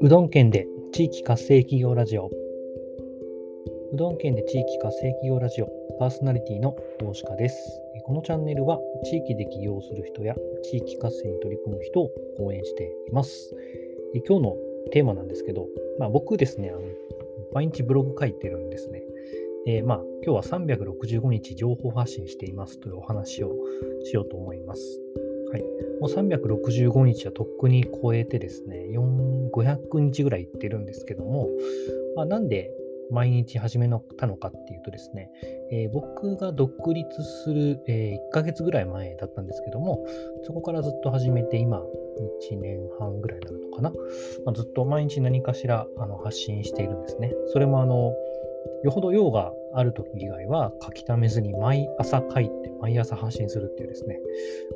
うどん県で地域活性企業ラジオ。うどん県で地域活性企業ラジオパーソナリティの大鹿です。このチャンネルは地域で起業する人や地域活性に取り組む人を応援しています。今日のテーマなんですけど、まあ、僕ですねあの毎日ブログ書いてるんですね。えー、まあ、今日は365日情報発信していますというお話をしようと思います。はい。もう365日はとっくに超えてですね、500日ぐらい行ってるんですけども、まあ、なんで毎日始めたのかっていうとですね、えー、僕が独立する、えー、1ヶ月ぐらい前だったんですけども、そこからずっと始めて今、1年半ぐらいになるのかな。まあ、ずっと毎日何かしらあの発信しているんですね。それもあの、よほど用がある時以外は書き溜めずに毎朝書いて毎朝発信するっていうですね、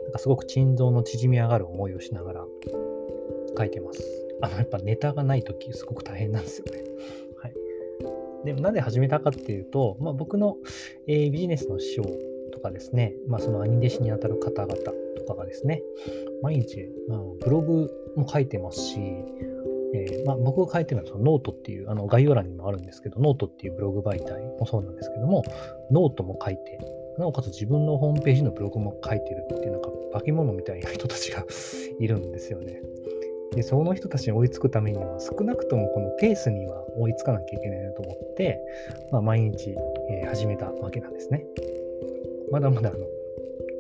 なんかすごく心臓の縮み上がる思いをしながら書いてます。あの、やっぱネタがない時すごく大変なんですよね。はい。で、なんで始めたかっていうと、まあ、僕の、えー、ビジネスの師匠とかですね、まあ、その兄弟子にあたる方々とかがですね、毎日、あのブログも書いてますし、えー、まあ、僕が書いてるのはそのノートっていうあの概要欄にもあるんですけど、ノートっていうブログ媒体もそうなんですけども、ノートも書いて、なおかつ自分のホームページのブログも書いてるっていう、なんか化け物みたいな人たちが いるんですよね。で、その人たちに追いつくためには、少なくともこのペースには追いつかなきゃいけないなと思って、まあ、毎日、えー、始めたわけなんですね。まだまだあの、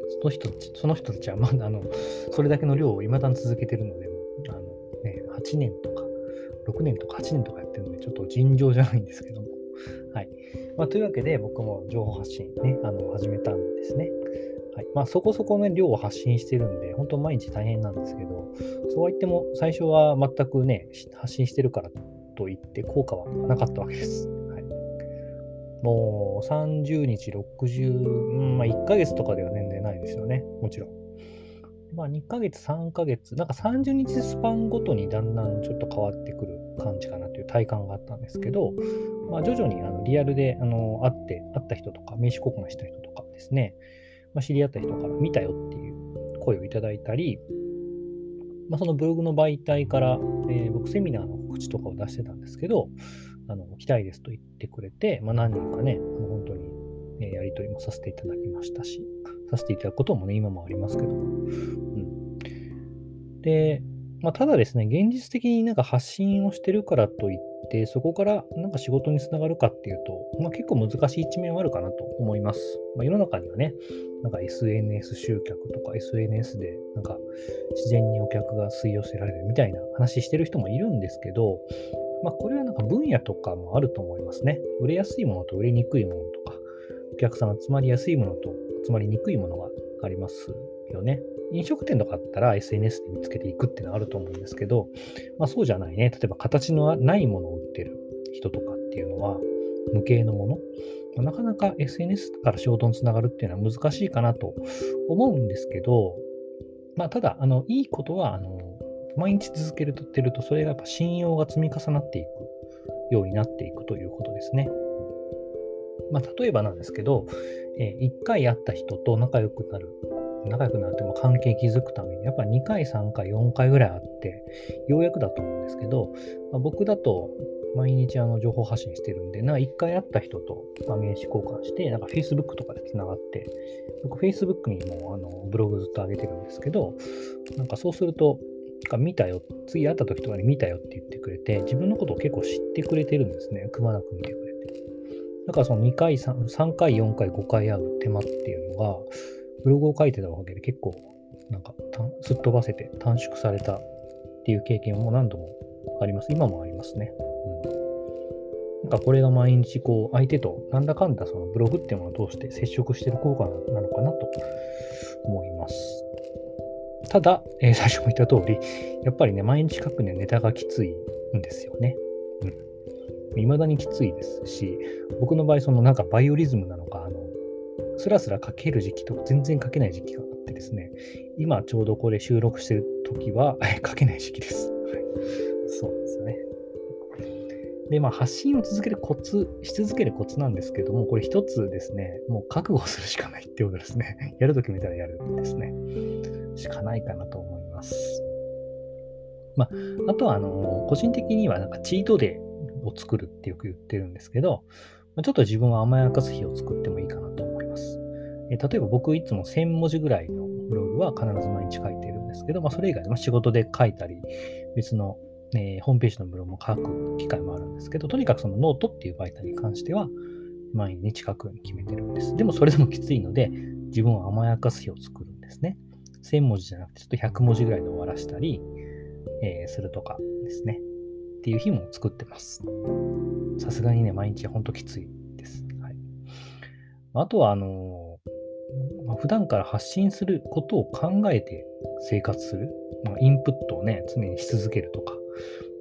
その人たち、その人たちはまだあの、それだけの量を未だに続けてるので、あのね、8年とか6年とか8年とかやってるので、ちょっと尋常じゃないんですけども。はい。まあ、というわけで、僕も情報発信ね、あの、始めたんですね。はい。まあ、そこそこね、量を発信してるんで、本当毎日大変なんですけど、そうは言っても、最初は全くね、発信してるからといって効果はなかったわけです。はい。もう、30日、60、うん、まあ、1ヶ月とかでは年齢ないですよね。もちろん。まあ、2ヶ月、3ヶ月、なんか30日スパンごとにだんだんちょっと変わってくる感じかなという体感があったんですけど、まあ、徐々にあのリアルであの会って、会った人とか、名刺交換した人とかですね、まあ、知り合った人から見たよっていう声をいただいたり、まあ、そのブログの媒体から、えー、僕セミナーの告知とかを出してたんですけど、あの来たいですと言ってくれて、まあ、何人かね、あの本当に、えやり取りもさせていただきましたし、させていただくこともね、今もありますけど。で、まあ、ただですね、現実的になんか発信をしてるからといって、そこからなんか仕事につながるかっていうと、まあ、結構難しい一面はあるかなと思います。まあ、世の中にはね、なんか SNS 集客とか SNS でなんか自然にお客が吸い寄せられるみたいな話してる人もいるんですけど、まあ、これはなんか分野とかもあると思いますね。売れやすいものと売れにくいものとか、お客さん集まりやすいものと集まりにくいものがありますよね。飲食店とかだったら SNS で見つけていくっていうのはあると思うんですけど、まあ、そうじゃないね。例えば形のないものを売ってる人とかっていうのは、無形のもの、なかなか SNS から仕事につながるっていうのは難しいかなと思うんですけど、まあ、ただ、あの、いいことは、あの、毎日続けるとってると、それがやっぱ信用が積み重なっていくようになっていくということですね。まあ、例えばなんですけど、えー、1回会った人と仲良くなる。仲良くなっても関係築くために、やっぱ2回、3回、4回ぐらい会って、ようやくだと思うんですけど、まあ、僕だと毎日あの情報発信してるんで、なんか1回会った人と、まあ、名刺交換して、なんか Facebook とかで繋がって、僕 Facebook にもあのブログずっと上げてるんですけど、なんかそうすると、見たよ、次会った時とかに見たよって言ってくれて、自分のことを結構知ってくれてるんですね。くまなく見てくれて。だからその2回3、3回、4回、5回会う手間っていうのが、ブログを書いてたわけで結構、なんか、すっ飛ばせて短縮されたっていう経験も何度もあります。今もありますね。うん。なんかこれが毎日こう、相手となんだかんだそのブログっていうものを通して接触してる効果なのかなと思います。ただ、えー、最初も言った通り、やっぱりね、毎日書くね、ネタがきついんですよね。うん。未だにきついですし、僕の場合、そのなんかバイオリズムなのか、あの、スラスラ書ける時期と全然書けない時期があってですね、今ちょうどこれ収録してる時は 書けない時期です。そうですよね。で、まあ、発信を続けるコツ、し続けるコツなんですけども、これ一つですね、もう覚悟するしかないってことですね。やると決めたらやるんですね。しかないかなと思います。まあ、あとは、あの、個人的にはなんかチートデーを作るってよく言ってるんですけど、ちょっと自分は甘やかす日を作ってもいいかな。え例えば僕いつも1000文字ぐらいのブログは必ず毎日書いてるんですけど、まあ、それ以外の仕事で書いたり、別のえー、ホームページのブログも書く機会もあるんですけど、とにかくそのノートっていう媒体に関しては、毎日書くように決めてるんです。でもそれでもきついので、自分を甘やかす日を作るんですね。1000文字じゃなくて、ちょっと100文字ぐらいで終わらしたり、えー、するとかですね。っていう日も作ってます。さすがにね、毎日ほんときついです。はい、あとは、あの、まあ、普段から発信することを考えて生活する。まあ、インプットをね、常にし続けるとか、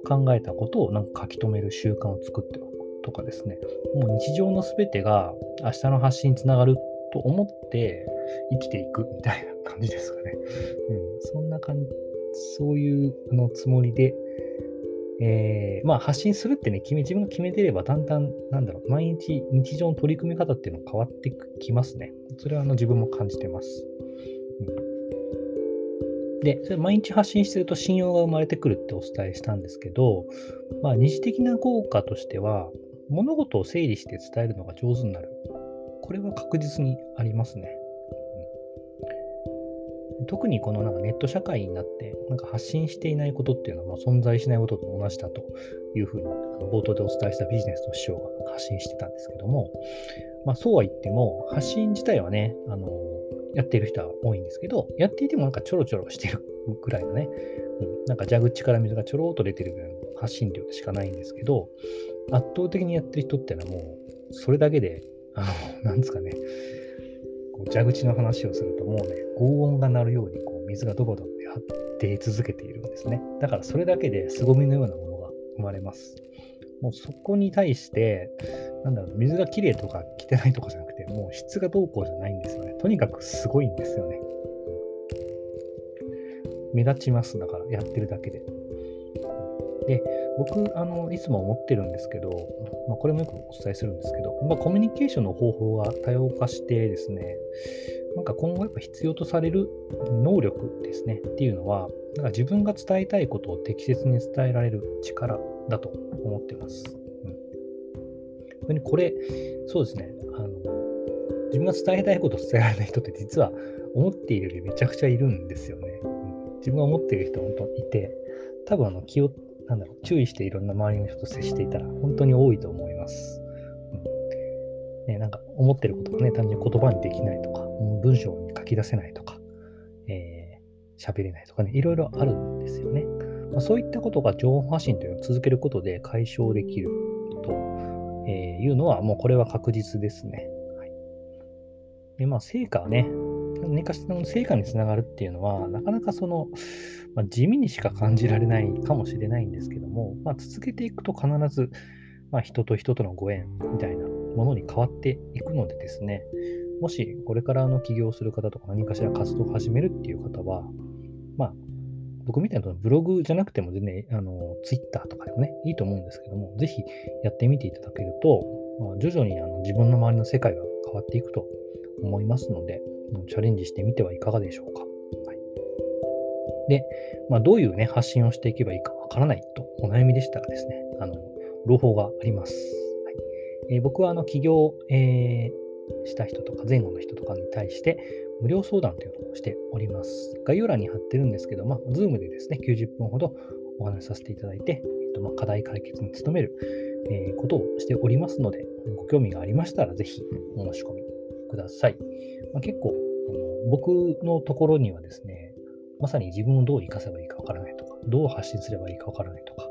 考えたことをなんか書き留める習慣を作っておくとかですね、もう日常の全てが明日の発信につながると思って生きていくみたいな感じですかね。うん、そんな感じ、そういうのつもりで、えー、まあ発信するってね、決め、自分が決めてればだんだん、なんだろう、毎日日常の取り組み方っていうの変わってきますね。それはあの自分も感じてます。うんで、それ毎日発信してると信用が生まれてくるってお伝えしたんですけど、まあ、二次的な効果としては、物事を整理して伝えるのが上手になる。これは確実にありますね。特にこのなんかネット社会になって、なんか発信していないことっていうのは存在しないことと同じだというふうに、あの冒頭でお伝えしたビジネスの師匠が発信してたんですけども、まあ、そうは言っても、発信自体はね、あのやっている人は多いんですけど、やっていてもなんかちょろちょろしてるぐらいのね、うん、なんか蛇口から水がちょろっと出てるぐらいの発信量でしかないんですけど、圧倒的にやってる人っていうのはもう、それだけで、あの、なんですかね、こう蛇口の話をするともうね、轟音が鳴るようにこう水がドバドバ出続けているんですね。だからそれだけで凄みのようなものが生まれます。もうそこに対して、なんだろう、水がきれいとか汚いとかじゃなくて、もう質がどうこうじゃないんですよね。とにかくすごいんですよね。目立ちます。だから、やってるだけで。で、僕、あの、いつも思ってるんですけど、まあ、これもよくお伝えするんですけど、まあ、コミュニケーションの方法が多様化してですね、なんか今後やっぱ必要とされる能力ですねっていうのは、なんか自分が伝えたいことを適切に伝えられる力だと思ってます。うん、これ、そうですね、あの自分が伝えたいことを伝えられない人って実は思っているよりめちゃくちゃいるんですよね。うん、自分が思っている人本当いて、多分あの気を、なんだろう、注意していろんな周りの人と接していたら本当に多いと思います。うん、ね、なんか思ってることがね、単純に言葉にできないとか、文章に書き出せないとか、えー、喋れないとかね、いろいろあるんですよね。まあ、そういったことが情報発信というのを続けることで解消できるというのは、もうこれは確実ですね。はい、で、まあ、成果はね、何かしらの成果につながるっていうのは、なかなかその、まあ、地味にしか感じられないかもしれないんですけども、まあ、続けていくと必ず、まあ、人と人とのご縁みたいなものに変わっていくのでですね、もしこれからの起業する方とか何かしら活動を始めるっていう方は、まあ、僕みたいなブログじゃなくても全然、あの、ツイッターとかでもね、いいと思うんですけども、ぜひやってみていただけると、まあ、徐々にあの自分の周りの世界が変わっていくと思いますので、チャレンジしてみてはいかがでしょうか。はい、で、まあ、どういうね、発信をしていけばいいかわからないとお悩みでしたらですね、あの、朗報があります。はいえー、僕はあの起業、えー、した人とか前後の人とかに対して、無料相談というのをしております。概要欄に貼ってるんですけど、まあ、Zoom でですね、90分ほどお話しさせていただいて、えっとまあ、課題解決に努める、えー、ことをしておりますので、ご興味がありましたら、ぜひお申し込みください。まあ、結構あの、僕のところにはですね、まさに自分をどう活かせばいいかわからないとか、どう発信すればいいかわからないとか、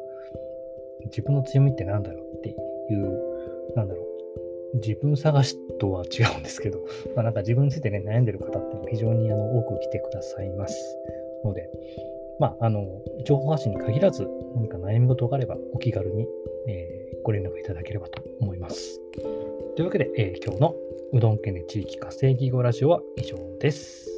自分の強みって何だろうっていう、なんだろう、自分探しとは違うんですけど、まあ、なんか自分についてね、悩んでる方って非常にあの多く来てくださいますので、まあ、あの、情報発信に限らず、何か悩み事があれば、お気軽に、えー、ご連絡いただければと思います。というわけで、えー、今日のうどん県で地域活性企業ラジオは以上です。